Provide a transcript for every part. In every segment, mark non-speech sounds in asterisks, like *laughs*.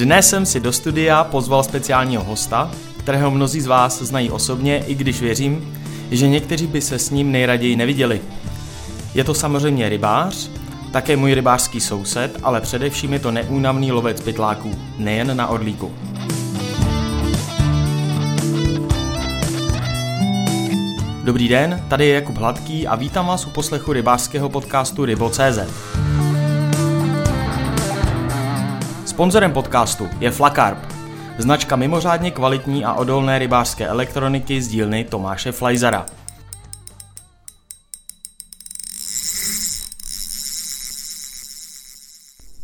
Dnes jsem si do studia pozval speciálního hosta, kterého mnozí z vás znají osobně, i když věřím, že někteří by se s ním nejraději neviděli. Je to samozřejmě rybář, také můj rybářský soused, ale především je to neúnavný lovec pytláků, nejen na odlíku. Dobrý den, tady je Jakub Hladký a vítám vás u poslechu rybářského podcastu Rybo.cz. Sponzorem podcastu je Flakarp, značka mimořádně kvalitní a odolné rybářské elektroniky z dílny Tomáše Flajzara.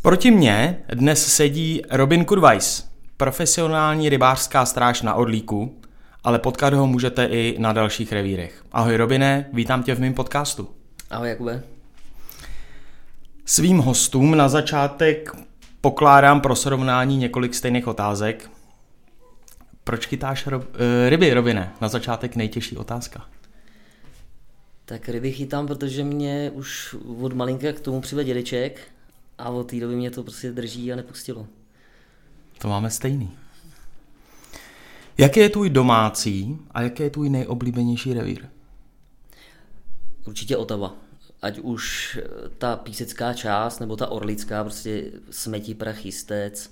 Proti mně dnes sedí Robin Kurvajs, profesionální rybářská stráž na Orlíku, ale potkat ho můžete i na dalších revírech. Ahoj Robine, vítám tě v mém podcastu. Ahoj Jakube. Svým hostům na začátek pokládám pro srovnání několik stejných otázek. Proč chytáš rob, eh, ryby, Robine? Na začátek nejtěžší otázka. Tak ryby chytám, protože mě už od malinka k tomu přivedl dědeček a od té doby mě to prostě drží a nepustilo. To máme stejný. Jaký je tvůj domácí a jaký je tvůj nejoblíbenější revír? Určitě Otava. Ať už ta písecká část, nebo ta orlická, prostě smetí prach jistec,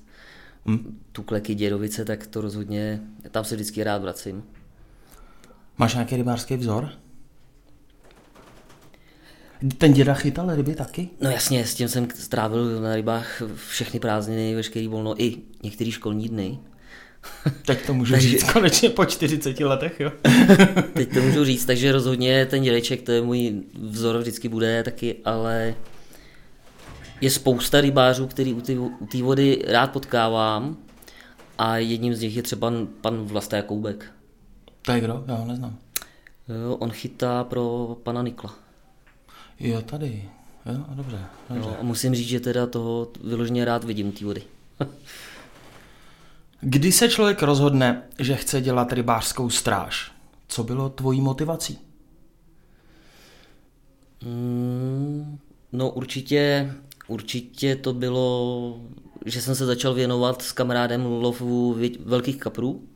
hmm. tukleky dědovice, tak to rozhodně, tam se vždycky rád vracím. Máš nějaký rybářský vzor? Ten děda chytal ryby taky? No jasně, s tím jsem strávil na rybách všechny prázdniny, veškerý volno, i některé školní dny. Teď to můžu takže... říct konečně po 40 letech, jo? *laughs* Teď to můžu říct, takže rozhodně ten dědeček, to je můj vzor, vždycky bude taky, ale je spousta rybářů, který u té vody rád potkávám a jedním z nich je třeba pan Vlasta Jakoubek. To je kdo? Já ho neznám. Jo, on chytá pro pana Nikla. Jo, tady. Jo, dobře. dobře. Jo, a musím říct, že teda toho vyloženě rád vidím u té vody. *laughs* Kdy se člověk rozhodne, že chce dělat rybářskou stráž? Co bylo tvojí motivací? Mm, no určitě, určitě to bylo, že jsem se začal věnovat s kamarádem lovu velkých kaprů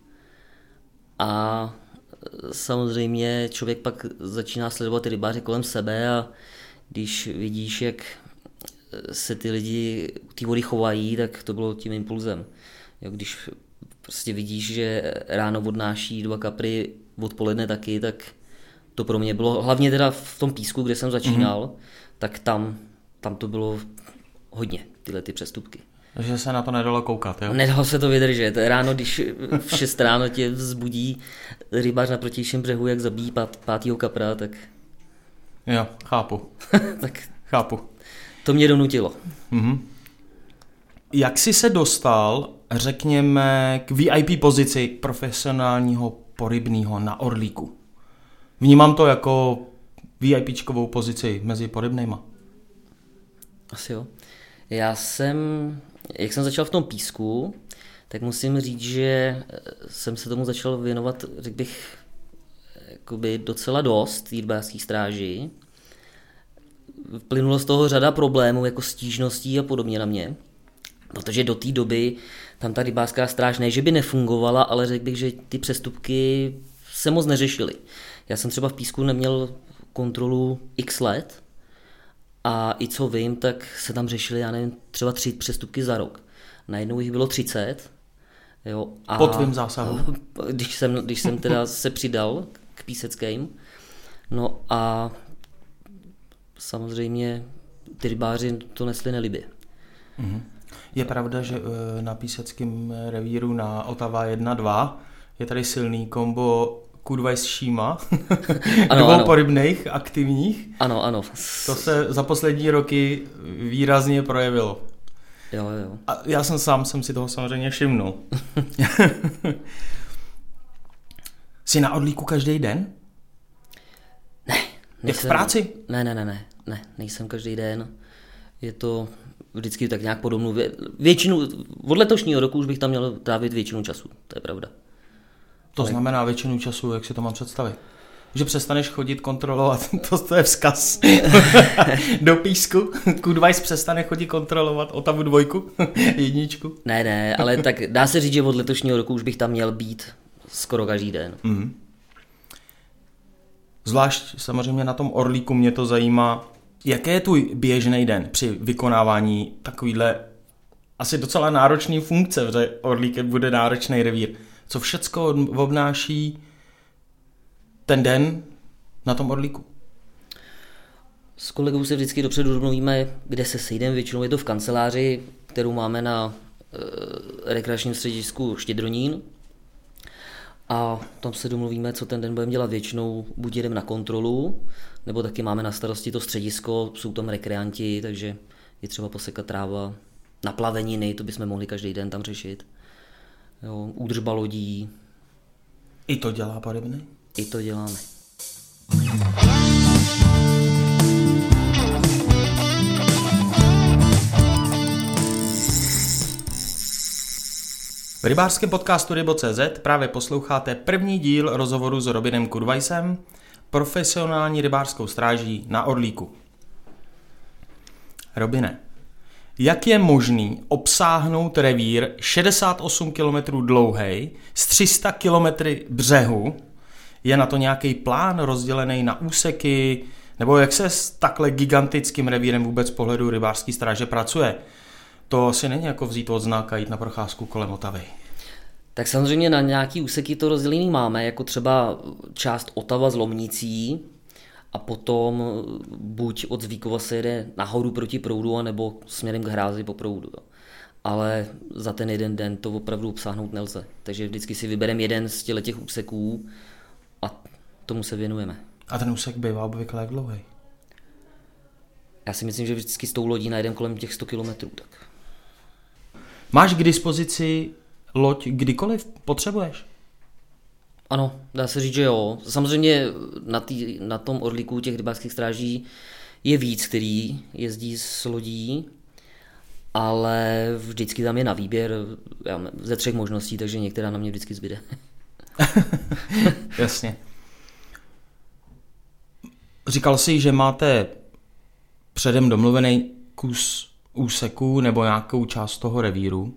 a samozřejmě člověk pak začíná sledovat ty rybáři kolem sebe a když vidíš, jak se ty lidi ty vody chovají, tak to bylo tím impulzem. Jo, když prostě vidíš, že ráno odnáší dva kapry, odpoledne taky, tak to pro mě bylo, hlavně teda v tom písku, kde jsem začínal, mm-hmm. tak tam, tam to bylo hodně, tyhle ty přestupky. Takže se na to nedalo koukat, jo? Nedalo se to vydržet. Ráno, když v 6 ráno tě vzbudí rybář na protějším břehu, jak zabíjí pát, pátýho kapra, tak... Jo, chápu. *laughs* tak chápu. To mě donutilo. Mm-hmm. Jak jsi se dostal, řekněme, k VIP pozici profesionálního porybného na Orlíku? Vnímám to jako VIPčkovou pozici mezi porybnejma. Asi jo. Já jsem, jak jsem začal v tom písku, tak musím říct, že jsem se tomu začal věnovat, řekl bych, jakoby docela dost rybářský stráži. Plynulo z toho řada problémů, jako stížností a podobně na mě. Protože do té doby tam ta rybářská stráž ne, že by nefungovala, ale řekl bych, že ty přestupky se moc neřešily. Já jsem třeba v Písku neměl kontrolu x let a i co vím, tak se tam řešily, já nevím, třeba tři přestupky za rok. Najednou jich bylo 30. Jo, a Pod tvým zásahem. *laughs* Když jsem, když jsem teda *laughs* se přidal k píseckým. No a samozřejmě ty rybáři to nesli nelibě. Mm-hmm. Je pravda, že eh, na píseckém revíru na Otava 1-2 je tady silný kombo kurva s šíma, *laughs* ano, dvou ano. porybných aktivních. Ano, ano. To se za poslední roky výrazně projevilo. Jo, jo. A já jsem sám jsem si toho samozřejmě všimnul. *laughs* Jsi na odlíku každý den? Ne. Jak v práci? Ne, ne, ne, ne, ne, nejsem každý den. Je to vždycky tak nějak podobnou. Většinu, od letošního roku už bych tam měl trávit většinu času, to je pravda. To Ale... znamená většinu času, jak si to mám představit? že přestaneš chodit kontrolovat, *laughs* to, to je vzkaz *laughs* do písku, Kudvajs přestane chodit kontrolovat Otavu dvojku, *laughs* jedničku. Ne, ne, ale tak dá se říct, že od letošního roku už bych tam měl být skoro každý den. Mm. Zvlášť samozřejmě na tom Orlíku mě to zajímá, jaký je tvůj běžný den při vykonávání takovýhle asi docela náročný funkce, protože Orlík bude náročný revír. Co všecko obnáší ten den na tom Orlíku? S kolegou se vždycky dopředu domluvíme, kde se sejdeme, většinou je to v kanceláři, kterou máme na e, rekreačním středisku Štědronín. A tam se domluvíme, co ten den budeme dělat většinou. Buď jedeme na kontrolu, nebo taky máme na starosti to středisko, jsou tam rekreanti, takže je třeba posekat tráva, naplaveniny, to bychom mohli každý den tam řešit. Jo, údržba lodí. I to dělá Parybny? I to děláme. Rybářském podcastu Rybo.cz právě posloucháte první díl rozhovoru s Robinem Kudvajsem, profesionální rybářskou stráží na Orlíku. Robine, jak je možný obsáhnout revír 68 km dlouhý s 300 km břehu? Je na to nějaký plán rozdělený na úseky? Nebo jak se s takhle gigantickým revírem vůbec pohledu rybářské stráže pracuje? To si není jako vzít od znáka jít na procházku kolem Otavy. Tak samozřejmě na nějaký úseky to rozdělený máme, jako třeba část Otava z Lomnicí, a potom buď od Zvíkova se jede nahoru proti proudu, nebo směrem k hrázi po proudu. Jo. Ale za ten jeden den to opravdu obsáhnout nelze. Takže vždycky si vybereme jeden z těch úseků a tomu se věnujeme. A ten úsek bývá obvykle jak dlouhý? Já si myslím, že vždycky s tou lodí najdem kolem těch 100 kilometrů. Tak. Máš k dispozici loď kdykoliv potřebuješ? Ano, dá se říct, že jo. Samozřejmě na, tý, na tom orlíku těch rybářských stráží je víc, který jezdí s lodí, ale vždycky tam je na výběr já, ze třech možností, takže některá na mě vždycky zbyde. *laughs* Jasně. Říkal jsi, že máte předem domluvený kus úseku nebo nějakou část toho revíru.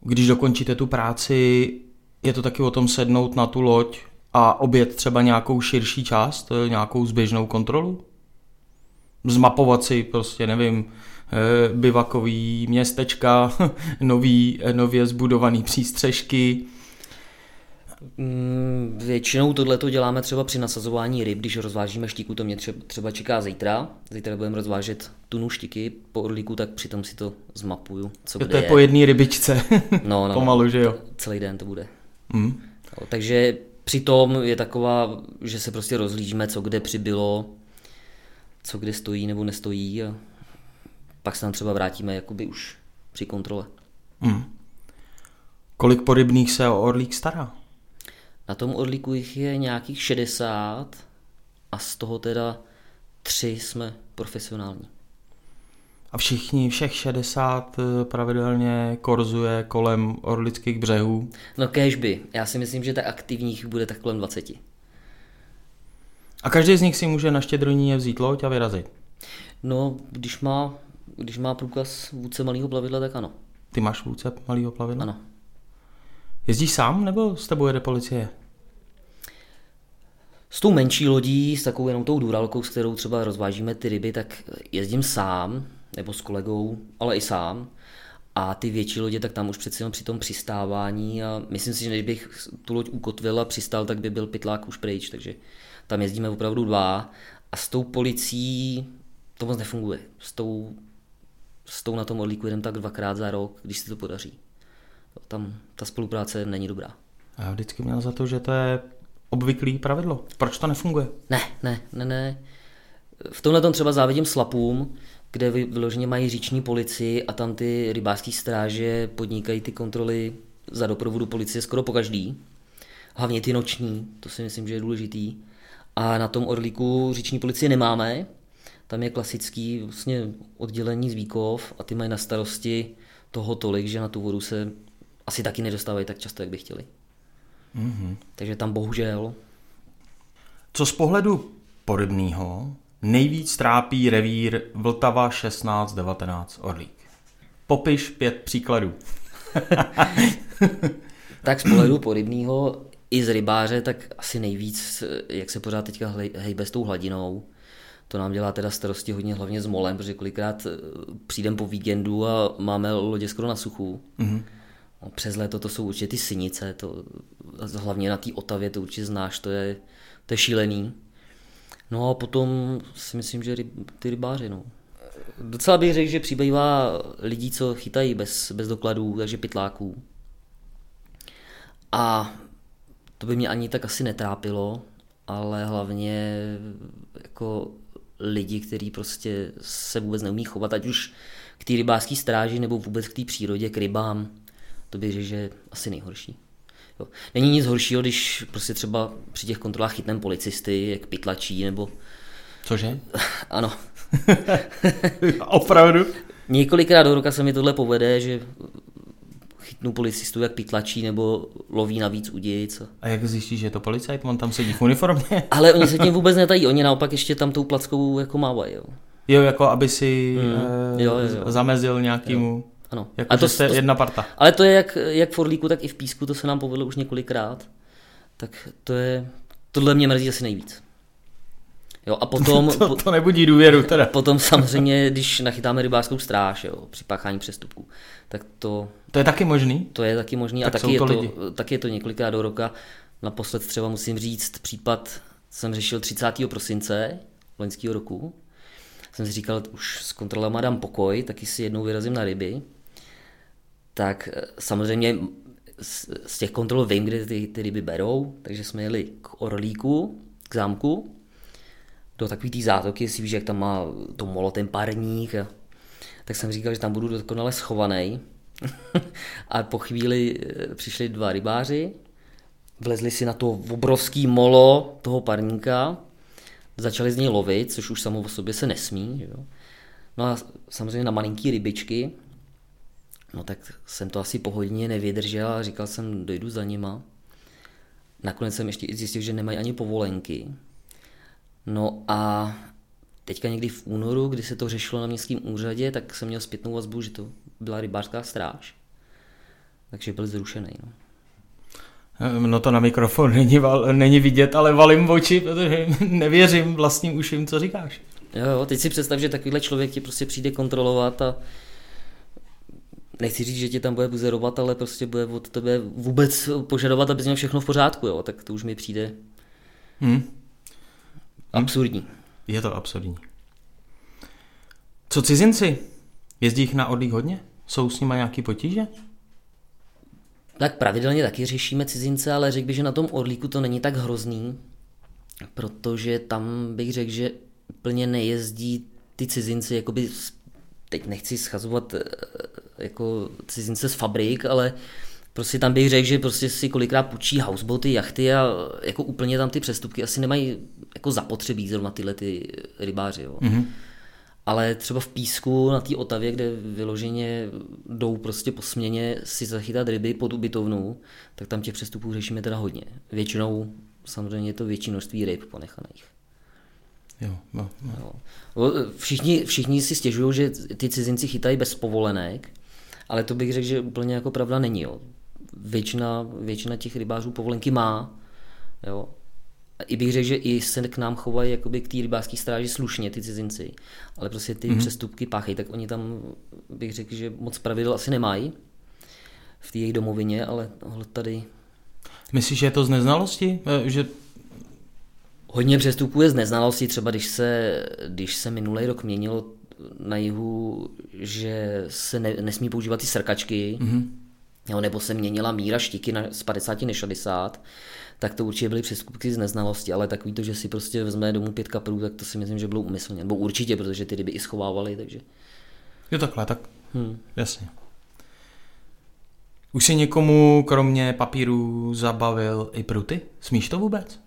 Když dokončíte tu práci, je to taky o tom sednout na tu loď a obět třeba nějakou širší část, eh, nějakou zběžnou kontrolu? Zmapovat si prostě, nevím, eh, bivakový městečka, *laughs* nový, eh, nově zbudovaný přístřežky, většinou tohle to děláme třeba při nasazování ryb, když rozvážíme štíku, to mě třeba čeká zítra. Zítra budeme rozvážet tunu štiky po orlíku, tak přitom si to zmapuju, co to je. po jedné rybičce, *laughs* no, no, pomalu, že jo? Celý den to bude. Mm. No, takže přitom je taková, že se prostě rozlížíme, co kde přibylo, co kde stojí nebo nestojí a pak se tam třeba vrátíme jakoby už při kontrole. Mm. Kolik porybných se o orlík stará? Na tom orlíku jich je nějakých 60 a z toho teda tři jsme profesionální. A všichni, všech 60 eh, pravidelně korzuje kolem orlických břehů? No kežby. Já si myslím, že tak aktivních bude tak kolem 20. A každý z nich si může na štědroníně vzít loď a vyrazit? No, když má, když má průkaz vůdce malého plavidla, tak ano. Ty máš vůdce malého plavidla? Ano. Jezdíš sám nebo s tebou jede policie? S tou menší lodí, s takovou jenom tou duralkou, s kterou třeba rozvážíme ty ryby, tak jezdím sám, nebo s kolegou, ale i sám. A ty větší lodě, tak tam už přeci jenom při tom přistávání a myslím si, že kdybych tu loď ukotvil a přistál, tak by byl pytlák už pryč, takže tam jezdíme opravdu dva a s tou policií to moc nefunguje. S tou, s tou na tom odlíku jedem tak dvakrát za rok, když se to podaří tam ta spolupráce není dobrá. A já vždycky měl za to, že to je obvyklý pravidlo. Proč to nefunguje? Ne, ne, ne, ne. V tomhle tom třeba závidím slapům, kde vyloženě mají říční policii a tam ty rybářské stráže podnikají ty kontroly za doprovodu policie skoro po každý. Hlavně ty noční, to si myslím, že je důležitý. A na tom Orlíku říční policie nemáme. Tam je klasický vlastně oddělení z Víkov a ty mají na starosti toho tolik, že na tu vodu se asi taky nedostávají tak často, jak by chtěli. Mm-hmm. Takže tam bohužel. Co z pohledu porybného nejvíc trápí revír Vltava 16-19 Orlík? Popiš pět příkladů. *laughs* tak z pohledu porybného i z rybáře, tak asi nejvíc, jak se pořád teďka hejbe s tou hladinou. To nám dělá teda starosti hodně hlavně s molem, protože kolikrát eh, přijdem po víkendu a máme lodě skoro na suchu. Mm-hmm. Přes léto to jsou určitě ty synice, to, hlavně na té Otavě, to určitě znáš, to je, to je šílený. No a potom si myslím, že ryb, ty rybáři, no. Docela bych řekl, že přibývá lidí, co chytají bez, bez dokladů, takže pytláků. A to by mě ani tak asi netrápilo, ale hlavně jako lidi, kteří prostě se vůbec neumí chovat, ať už k té rybářské stráži nebo vůbec k té přírodě, k rybám, to bych řekl, že je asi nejhorší. Jo. Není nic horšího, když prostě třeba při těch kontrolách chytneme policisty, jak pytlačí, nebo... Cože? *laughs* ano. *laughs* Opravdu? Několikrát do roka se mi tohle povede, že chytnu policistů, jak pytlačí nebo loví navíc udic. A jak zjistíš, že je to policajt? On tam sedí v uniformě? *laughs* Ale oni se tím vůbec netají, oni naopak ještě tam tou plackou jako mávají. Jo. jo, jako aby si mm. uh, jo, jo, jo. zamezil nějakému... Jo. Ano. Jako, a to, jste to, jedna parta. Ale to je jak, jak v Orlíku, tak i v Písku, to se nám povedlo už několikrát. Tak to je, tohle mě mrzí asi nejvíc. Jo, a potom... *laughs* to, to nebudí důvěru teda. *laughs* Potom samozřejmě, když nachytáme rybářskou stráž jo, při páchání přestupků, tak to... To je taky možný? To je taky možný tak a taky je, to, lidi. taky je to několikrát do roka. Naposled třeba musím říct, případ jsem řešil 30. prosince loňského roku. Jsem si říkal, už s kontrolama dám pokoj, taky si jednou vyrazím na ryby. Tak eh, samozřejmě z těch kontrol vím, kde ty, ty ryby berou, takže jsme jeli k Orlíku, k zámku, do takový té zátoky, si víš, jak tam má to molo, ten parník. Tak jsem říkal, že tam budu dokonale schovaný. *laughs* a po chvíli eh, přišli dva rybáři, vlezli si na to obrovský molo toho parníka, začali z něj lovit, což už samo o sobě se nesmí. Jo. No a samozřejmě na malinký rybičky, no tak jsem to asi po hodině nevydržel a říkal jsem, dojdu za nima. Nakonec jsem ještě zjistil, že nemají ani povolenky, No a teďka někdy v únoru, kdy se to řešilo na městském úřadě, tak jsem měl zpětnou vazbu, že to byla rybářská stráž. Takže byl zrušený. No. Ehm, no to na mikrofon není, val, není vidět, ale valím oči, protože *laughs* nevěřím vlastním uším, co říkáš. Jo, jo, teď si představ, že takovýhle člověk ti prostě přijde kontrolovat a nechci říct, že tě tam bude buzerovat, ale prostě bude od tebe vůbec požadovat, aby měl všechno v pořádku, jo, tak to už mi přijde. Hmm. Absurdní. Je to absurdní. Co cizinci? Jezdí jich na odlík hodně? Jsou s nimi nějaký potíže? Tak pravidelně taky řešíme cizince, ale řekl bych, že na tom Orlíku to není tak hrozný, protože tam bych řekl, že plně nejezdí ty cizinci, jakoby, teď nechci schazovat eh, jako cizince z fabrik, ale prostě tam bych řekl, že prostě si kolikrát půjčí houseboaty, jachty a jako úplně tam ty přestupky asi nemají jako zapotřebí zrovna tyhle ty rybáři. Jo. Mm-hmm. Ale třeba v písku na té Otavě, kde vyloženě jdou prostě po směně si zachytat ryby pod ubytovnu, tak tam těch přestupů řešíme teda hodně. Většinou samozřejmě je to větší množství ryb ponechaných. Jo, no, no. Jo. Všichni, všichni si stěžují, že ty cizinci chytají bez povolenek, ale to bych řekl, že úplně jako pravda není. Jo většina, většina těch rybářů povolenky má. Jo. I bych řekl, že i se k nám chovají jakoby k té rybářské stráži slušně, ty cizinci. Ale prostě ty mm-hmm. přestupky páchají, tak oni tam bych řekl, že moc pravidel asi nemají v té jejich domovině, ale tady... Myslíš, že je to z neznalosti? Eh, že... Hodně přestupů je z neznalosti, třeba když se, když se minulý rok měnilo na jihu, že se ne, nesmí používat ty srkačky, mm-hmm jo, nebo se měnila míra štiky na, z 50 na 60, tak to určitě byly přeskupky z neznalosti, ale takový to, že si prostě vezme domů pět kaprů, tak to si myslím, že bylo umyslně. Nebo určitě, protože ty ryby i schovávali, takže... Jo takhle, tak hmm. jasně. Už si někomu kromě papíru zabavil i pruty? Smíš to vůbec?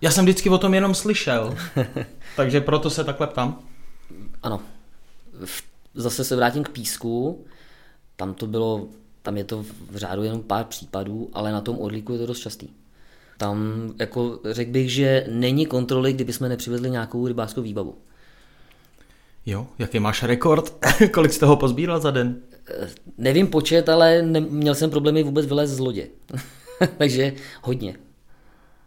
Já jsem vždycky o tom jenom slyšel, *laughs* takže proto se takhle ptám. Ano. Zase se vrátím k písku. Tam to bylo tam je to v řádu jenom pár případů, ale na tom Orlíku je to dost častý. Tam jako řekl bych, že není kontroly, kdyby jsme nepřivezli nějakou rybářskou výbavu. Jo, jaký máš rekord? *laughs* Kolik z toho pozbíral za den? Nevím počet, ale ne, měl jsem problémy vůbec vylézt z lodě. *laughs* Takže hodně.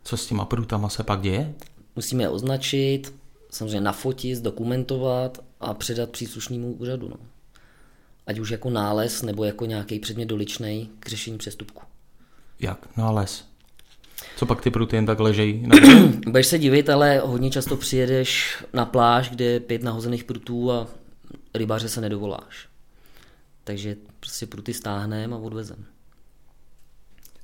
Co s těma prutama se pak děje? Musíme je označit, samozřejmě nafotit, zdokumentovat a předat příslušnému úřadu. No. Ať už jako nález nebo jako nějaký předmět doličnej k řešení přestupku. Jak? Nález? Co pak ty pruty jen tak ležejí? *clears throat* Budeš se divit, ale hodně často přijedeš na pláž, kde je pět nahozených prutů a rybáře se nedovoláš. Takže prostě pruty stáhneme a odvezem.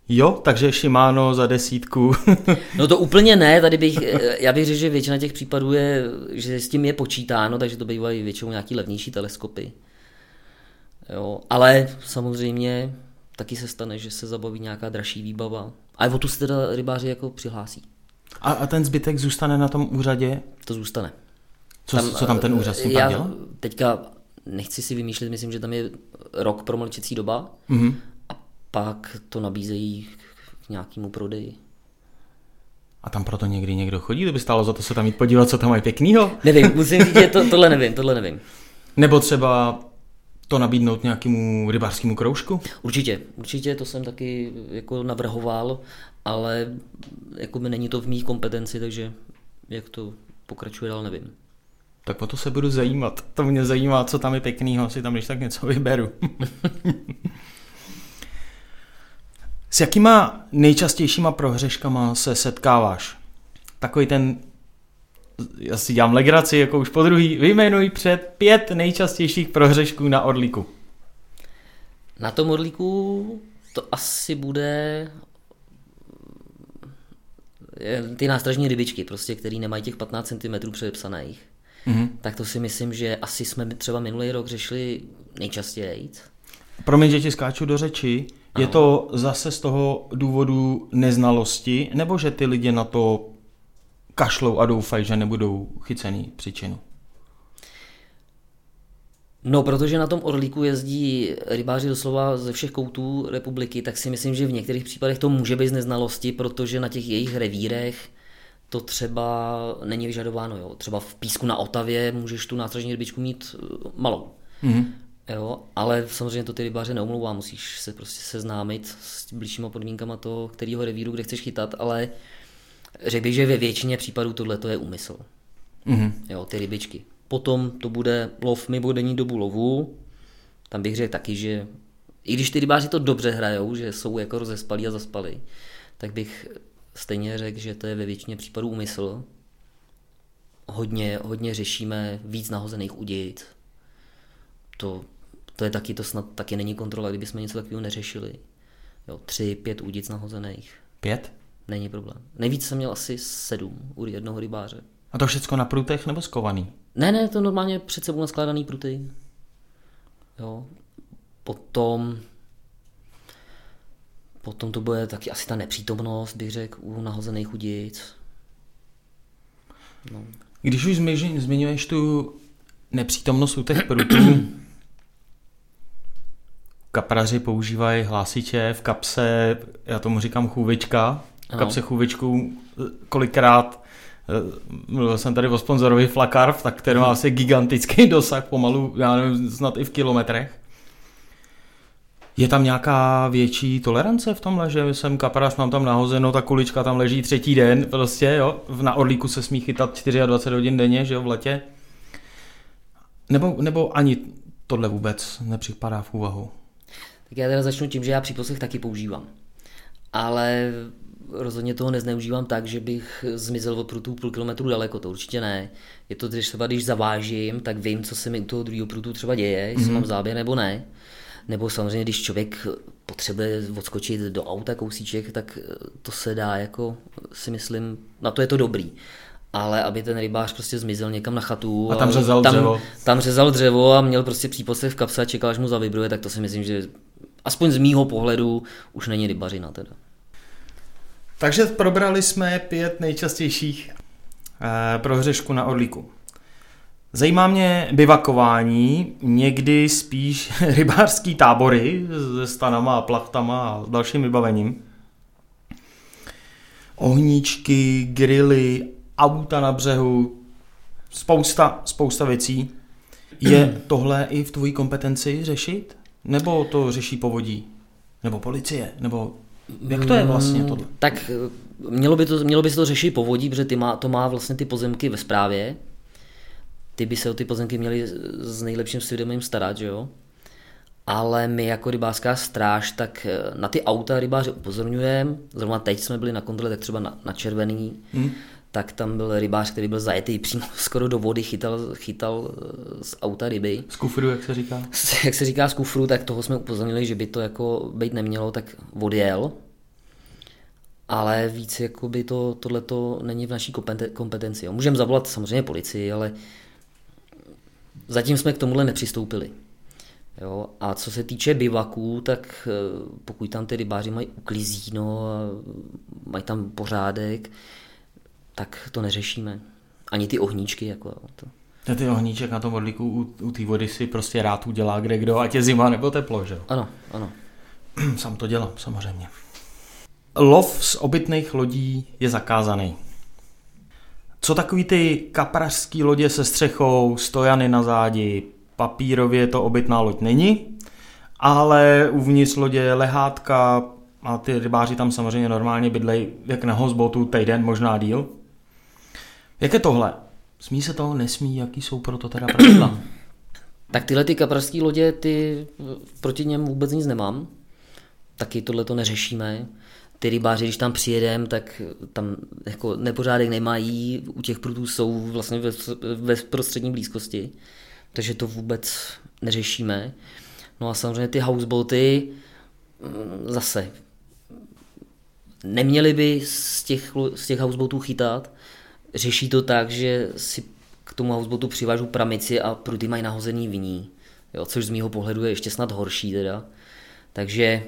Jo, takže Shimano za desítku. *laughs* no to úplně ne, tady bych, já bych řekl, že většina těch případů je, že s tím je počítáno, takže to bývají většinou nějaký levnější teleskopy. Jo, ale samozřejmě taky se stane, že se zabaví nějaká dražší výbava. A o tu se teda rybáři jako přihlásí. A, a ten zbytek zůstane na tom úřadě? To zůstane. Co tam, co tam ten úřad s tím já dělá? Teďka nechci si vymýšlet, myslím, že tam je rok promlčecí doba mm-hmm. Pak to nabízejí k nějakému prodeji. A tam proto někdy někdo chodí, kdyby stálo za to se tam jít podívat, co tam mají pěknýho? Nevím, musím říct, že to, tohle nevím, tohle nevím. Nebo třeba to nabídnout nějakému rybářskému kroužku? Určitě, určitě to jsem taky jako navrhoval, ale jako by není to v mých kompetenci, takže jak to pokračuje dál, nevím. Tak o to se budu zajímat. To mě zajímá, co tam je pěknýho, si tam když tak něco vyberu. *laughs* S jakýma nejčastějšíma prohřeškama se setkáváš? Takový ten, já si dělám legraci, jako už po druhý, vyjmenuj před pět nejčastějších prohřešků na Orlíku. Na tom Orlíku to asi bude ty nástražní rybičky, prostě, které nemají těch 15 cm předepsaných. Mm-hmm. Tak to si myslím, že asi jsme třeba minulý rok řešili nejčastěji. Promiň, že ti skáču do řeči. Je to zase z toho důvodu neznalosti, nebo že ty lidi na to kašlou a doufají, že nebudou chycený příčinu? No, protože na tom Orlíku jezdí rybáři doslova ze všech koutů republiky, tak si myslím, že v některých případech to může být z neznalosti, protože na těch jejich revírech to třeba není vyžadováno. Jo. Třeba v písku na Otavě můžeš tu nástražní rybičku mít uh, malou. Mm-hmm. Jo, ale samozřejmě to ty rybáře neumlouvá, musíš se prostě seznámit s blížšíma podmínkama toho, kterého revíru, kde chceš chytat, ale řekl bych, že ve většině případů tohle to je úmysl. Mm-hmm. Jo, ty rybičky. Potom to bude lov mimo denní dobu lovu, tam bych řekl taky, že i když ty rybáři to dobře hrajou, že jsou jako rozespalí a zaspalí, tak bych stejně řekl, že to je ve většině případů úmysl. Hodně, hodně řešíme víc nahozených udějit. To, to je taky, to snad taky není kontrola, kdyby jsme něco takového neřešili. Jo, tři, pět udic nahozených. Pět? Není problém. Nejvíc jsem měl asi sedm u jednoho rybáře. A to všechno na prutech nebo skovaný? Ne, ne, to normálně před sebou naskládaný pruty. Jo. Potom Potom to bude taky asi ta nepřítomnost, bych řekl, u nahozených udic. No. Když už zmiňuješ tu nepřítomnost u těch prutů, *clears throat* kapraři používají hlásiče v kapse, já tomu říkám chůvička, v kapse chůvičku kolikrát eh, mluvil jsem tady o sponzorovi Flakarv, tak který má asi gigantický *laughs* dosah, pomalu, já nevím, snad i v kilometrech. Je tam nějaká větší tolerance v tomhle, že jsem kaparář, mám tam nahozeno, ta kulička tam leží třetí den, prostě jo, na Orlíku se smí chytat 24 hodin denně, že jo, v letě. Nebo, nebo ani tohle vůbec nepřipadá v úvahu? Tak já teda začnu tím, že já příposlech taky používám. Ale rozhodně toho nezneužívám tak, že bych zmizel od prutů půl kilometru daleko, to určitě ne. Je to třeba, když zavážím, tak vím, co se mi u toho druhého prutu třeba děje, jestli mm-hmm. mám záběr nebo ne nebo samozřejmě, když člověk potřebuje odskočit do auta kousíček, tak to se dá jako si myslím, na to je to dobrý. Ale aby ten rybář prostě zmizel někam na chatu. A tam řezal tam, dřevo. Tam řezal dřevo a měl prostě příposek v kapse a čekal, až mu zavibruje, tak to si myslím, že aspoň z mýho pohledu už není rybařina teda. Takže probrali jsme pět nejčastějších eh, prohřešků na Orlíku. Zajímá mě bivakování, někdy spíš *laughs* rybářský tábory se stanama a plachtama a dalším vybavením. ohníčky, grily, auta na břehu, spousta, spousta věcí. Je *clears throat* tohle i v tvojí kompetenci řešit? Nebo to řeší povodí? Nebo policie? Nebo jak to je vlastně Mm, tohle? Tak eh, mělo by, to, mělo by se to řešit povodí, protože ty má, to má vlastně ty pozemky ve správě. Ty by se o ty pozemky měly s nejlepším svědomím starat, že jo? Ale my jako rybářská stráž, tak eh, na ty auta rybáře upozorňujeme. Zrovna teď jsme byli na kontrole, tak třeba na, na červený, hmm. Tak tam byl rybář, který byl zajetý přímo *laughs* skoro do vody, chytal, chytal eh, z auta ryby Z kufru, jak se říká? *laughs* jak se říká z kufru, tak toho jsme upozornili, že by to jako být nemělo, tak odjel. Ale víc jako by to, tohleto není v naší kompeten- kompetenci. Můžeme zavolat samozřejmě policii, ale zatím jsme k tomuhle nepřistoupili. Jo, a co se týče bivaků, tak eh, pokud tam ty rybáři mají uklizíno mají tam pořádek, tak to neřešíme. Ani ty ohníčky. Jako, to. To ty ohníček na tom odlíku u, u té vody si prostě rád udělá kde kdo, ať je zima nebo teplo, že? Ano, ano. *clears throat* Sám to dělám, samozřejmě. Lov z obytných lodí je zakázaný. Co takový ty kaprařský lodě se střechou, stojany na zádi, papírově to obytná loď není, ale uvnitř lodě je lehátka a ty rybáři tam samozřejmě normálně bydlejí jak na hozbotu týden, možná díl. Jak je tohle? Smí se to, nesmí, jaký jsou pro to teda pravidla? *clears throat* Tak tyhle ty kaprařské lodě, ty proti něm vůbec nic nemám. Taky tohle to neřešíme. Ty rybáři, když tam přijedem, tak tam jako nepořádek nemají, u těch prutů jsou vlastně ve, ve prostřední blízkosti, takže to vůbec neřešíme. No a samozřejmě ty houseboaty mm, zase neměli by z těch, z těch houseboatů chytat. Řeší to tak, že si k tomu houseboatu přivážu pramici a pruty mají nahozený viní. Jo, což z mýho pohledu je ještě snad horší teda. Takže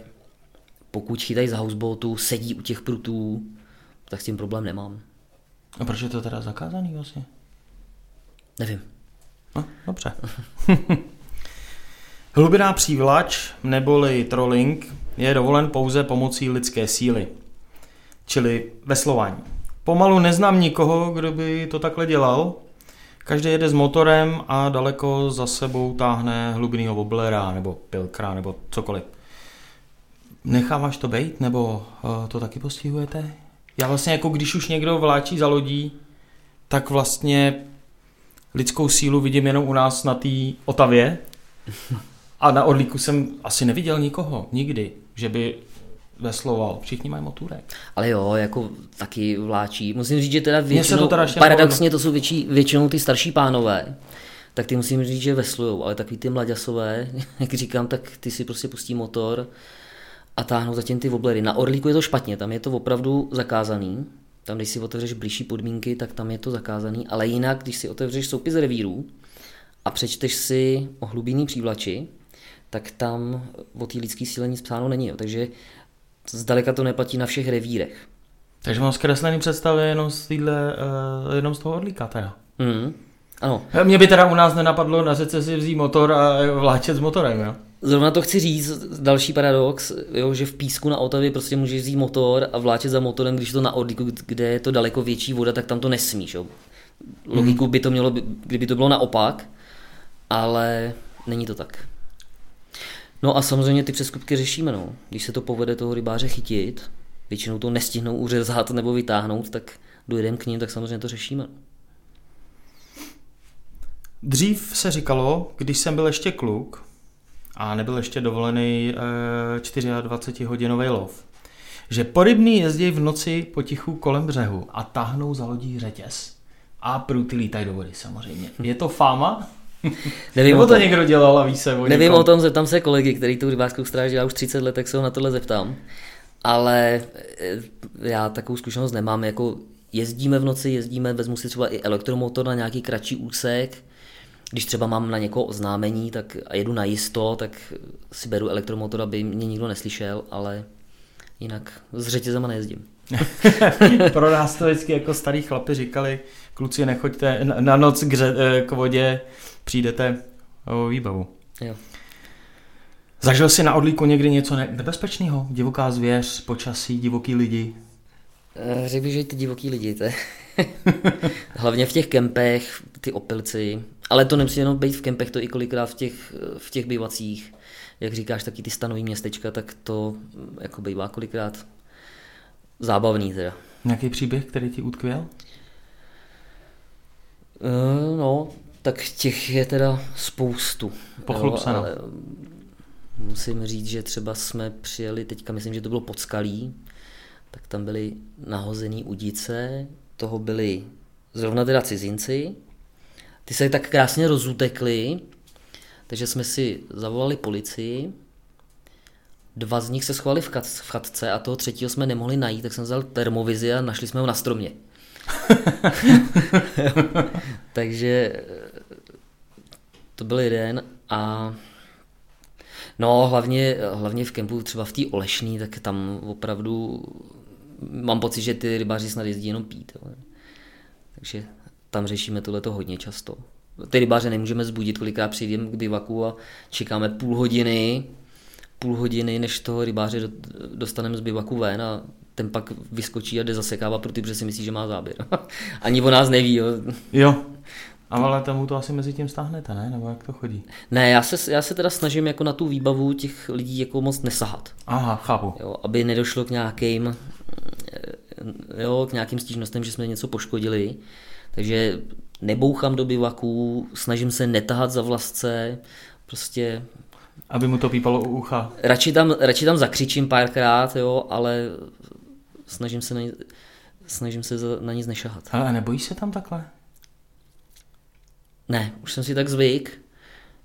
pokud chytají z houseboatu, sedí u těch prutů, tak s tím problém nemám. A proč je to teda zakázaný vlastně? Nevím. No, dobře. *laughs* Hlubiná přívlač neboli trolling je dovolen pouze pomocí lidské síly, čili veslování. Pomalu neznám nikoho, kdo by to takhle dělal. Každý jede s motorem a daleko za sebou táhne hlubinného woblera nebo pilkra nebo cokoliv. Necháváš to být, nebo uh, to taky postihujete? Já vlastně jako když už někdo vláčí za lodí, tak vlastně lidskou sílu vidím jenom u nás na té Otavě. A na odlíku jsem asi neviděl nikoho, nikdy, že by vesloval. Všichni mají motůrek. Ale jo, jako taky vláčí. Musím říct, že teda většinou, to teda paradoxně to jsou větší, většinou ty starší pánové, tak ty musím říct, že veslujou, ale takový ty mladěsové, *laughs* jak říkám, tak ty si prostě pustí motor a táhnou zatím ty woblery. Na Orlíku je to špatně, tam je to opravdu zakázaný. Tam, když si otevřeš blížší podmínky, tak tam je to zakázaný, ale jinak, když si otevřeš soupis revírů a přečteš si o hlubinný přívlači, tak tam o té lidské síle nic psáno není. Jo. Takže zdaleka to neplatí na všech revírech. Takže mám zkreslený představy jenom z, týhle, uh, jenom z toho odlíka teda. Mm. Ano, Mě by teda u nás nenapadlo na řece si vzít motor a vláčet s motorem, jo? zrovna to chci říct, další paradox, jo, že v písku na Otavě prostě můžeš vzít motor a vláčet za motorem, když to na Orlíku, kde je to daleko větší voda, tak tam to nesmíš. Jo. Logiku by to mělo, kdyby to bylo naopak, ale není to tak. No a samozřejmě ty přeskupky řešíme, no. Když se to povede toho rybáře chytit, většinou to nestihnou uřezat nebo vytáhnout, tak dojedeme k ním, tak samozřejmě to řešíme. Dřív se říkalo, když jsem byl ještě kluk a nebyl ještě dovolený e, 24-hodinový lov, že porybný jezdí v noci potichu kolem břehu a tahnou za lodí řetěz. A pruty lítají do vody samozřejmě. Je to fáma? *laughs* Nevím Nebo o to tom. někdo dělal a ví se o Nevím někom? o tom, zeptám se kolegy, který tu rybářskou stráž dělá už 30 let, tak se ho na tohle zeptám. Ale eh, já takovou zkušenost nemám, jako jezdíme v noci, jezdíme, vezmu si třeba i elektromotor na nějaký kratší úsek, když třeba mám na někoho oznámení tak a jedu na jisto, tak si beru elektromotor, aby mě nikdo neslyšel, ale jinak s řetězema nejezdím. *laughs* Pro nás to vždycky jako starý chlapi říkali, kluci nechoďte na- na noc k, ře, eh, k vodě, přijdete o výbavu. Jo. Zažil jsi na odlíku někdy něco ne- nebezpečného? Divoká zvěř, počasí, divoký lidi? Eh, řekl bych, že ty divoký lidi, to je. *laughs* Hlavně v těch kempech, ty opilci. Ale to nemusí jenom být v kempech, to i kolikrát v těch, v těch bývacích, jak říkáš, taky ty stanový městečka, tak to mm, jako bývá kolikrát zábavný teda. Nějaký příběh, který ti utkvěl? No, tak těch je teda spoustu. Pochlup se, no. ale musím říct, že třeba jsme přijeli, teďka myslím, že to bylo pod Skalí, tak tam byly nahozený udice, toho byli zrovna teda cizinci, ty se tak krásně rozutekli, takže jsme si zavolali policii, dva z nich se schovali v, v chatce a toho třetího jsme nemohli najít, tak jsem vzal termovizi a našli jsme ho na stromě. *laughs* *laughs* takže to byl jeden a no hlavně, hlavně v kempu třeba v té Olešný, tak tam opravdu mám pocit, že ty rybáři snad jezdí jenom pít. Jo. Takže tam řešíme tohleto hodně často. Ty rybáře nemůžeme zbudit, kolikrát přijdeme k bivaku a čekáme půl hodiny, půl hodiny, než toho rybáře dostaneme z bivaku ven a ten pak vyskočí a jde zasekávat, protože si myslí, že má záběr. *laughs* Ani o nás neví. Jo. jo. A ale tomu to asi mezi tím stáhnete, ne? Nebo jak to chodí? Ne, já se, já se teda snažím jako na tu výbavu těch lidí jako moc nesahat. Aha, chápu. Jo, aby nedošlo k nějakým, jo, k nějakým stížnostem, že jsme něco poškodili. Takže nebouchám do bivaků, snažím se netahat za vlasce, prostě... Aby mu to pípalo u ucha. Radši tam, radši tam zakřičím párkrát, jo, ale snažím se na, snažím se na nic nešahat. Ale nebojíš se tam takhle? Ne, už jsem si tak zvyk,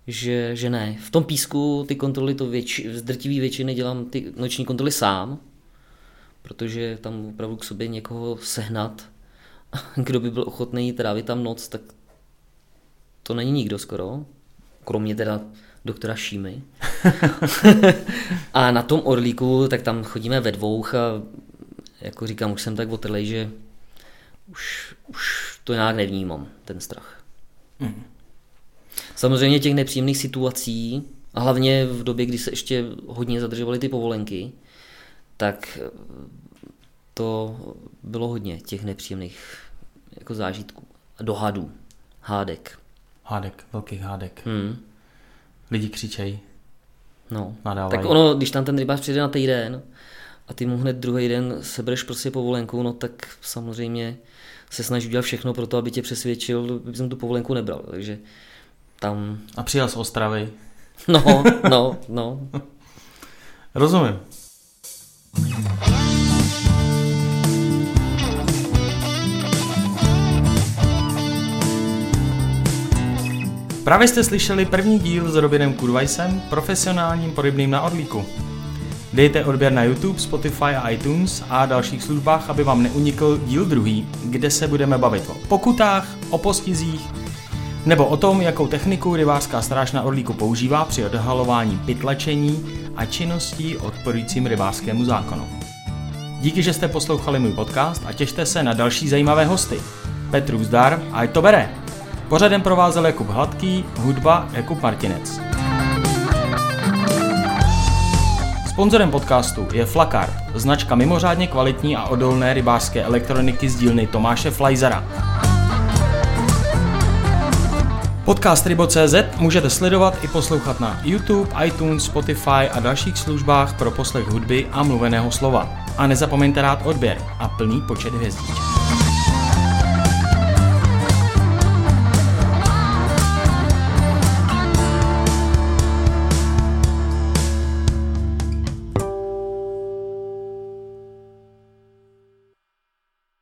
že, že ne. V tom písku ty kontroly to větši, z drtivý většiny dělám ty noční kontroly sám, protože tam opravdu k sobě někoho sehnat, *laughs* kdo by byl ochotný trávit tam noc, tak to není nikdo skoro, kromě teda doktora Šímy. *laughs* a na tom Orlíku, tak tam chodíme ve dvouch a jako říkám, už jsem tak otrlej, že už, už to nějak nevnímám, ten strach. Mm. Samozřejmě těch nepříjemných situací, a hlavně v době, kdy se ještě hodně zadržovaly ty povolenky, tak to bylo hodně těch nepříjemných jako zážitků. Dohadů, hádek. Hádek, velkých hádek. Hmm. Lidi křičejí. No, nadávají. tak ono, když tam ten rybář přijde na týden a ty mu hned druhý den sebereš prostě povolenku, no tak samozřejmě se snaží udělat všechno pro to, aby tě přesvědčil, aby jsem tu povolenku nebral. Takže tam... A přijel z Ostravy. No, no, no. *laughs* Rozumím. Právě jste slyšeli první díl s Robinem Kudvajsem, profesionálním porybným na odlíku. Dejte odběr na YouTube, Spotify a iTunes a dalších službách, aby vám neunikl díl druhý, kde se budeme bavit o pokutách, o postizích, nebo o tom, jakou techniku rybářská stráž na Orlíku používá při odhalování pytlačení a činností odporujícím rybářskému zákonu. Díky, že jste poslouchali můj podcast a těšte se na další zajímavé hosty. Petru zdar, a to bere! Pořadem provázel Jakub Hladký, hudba Jakub Martinec. Sponzorem podcastu je Flakard, značka mimořádně kvalitní a odolné rybářské elektroniky z dílny Tomáše Flajzera. Podcast Rybo.cz můžete sledovat i poslouchat na YouTube, iTunes, Spotify a dalších službách pro poslech hudby a mluveného slova. A nezapomeňte rád odběr a plný počet hvězdiček.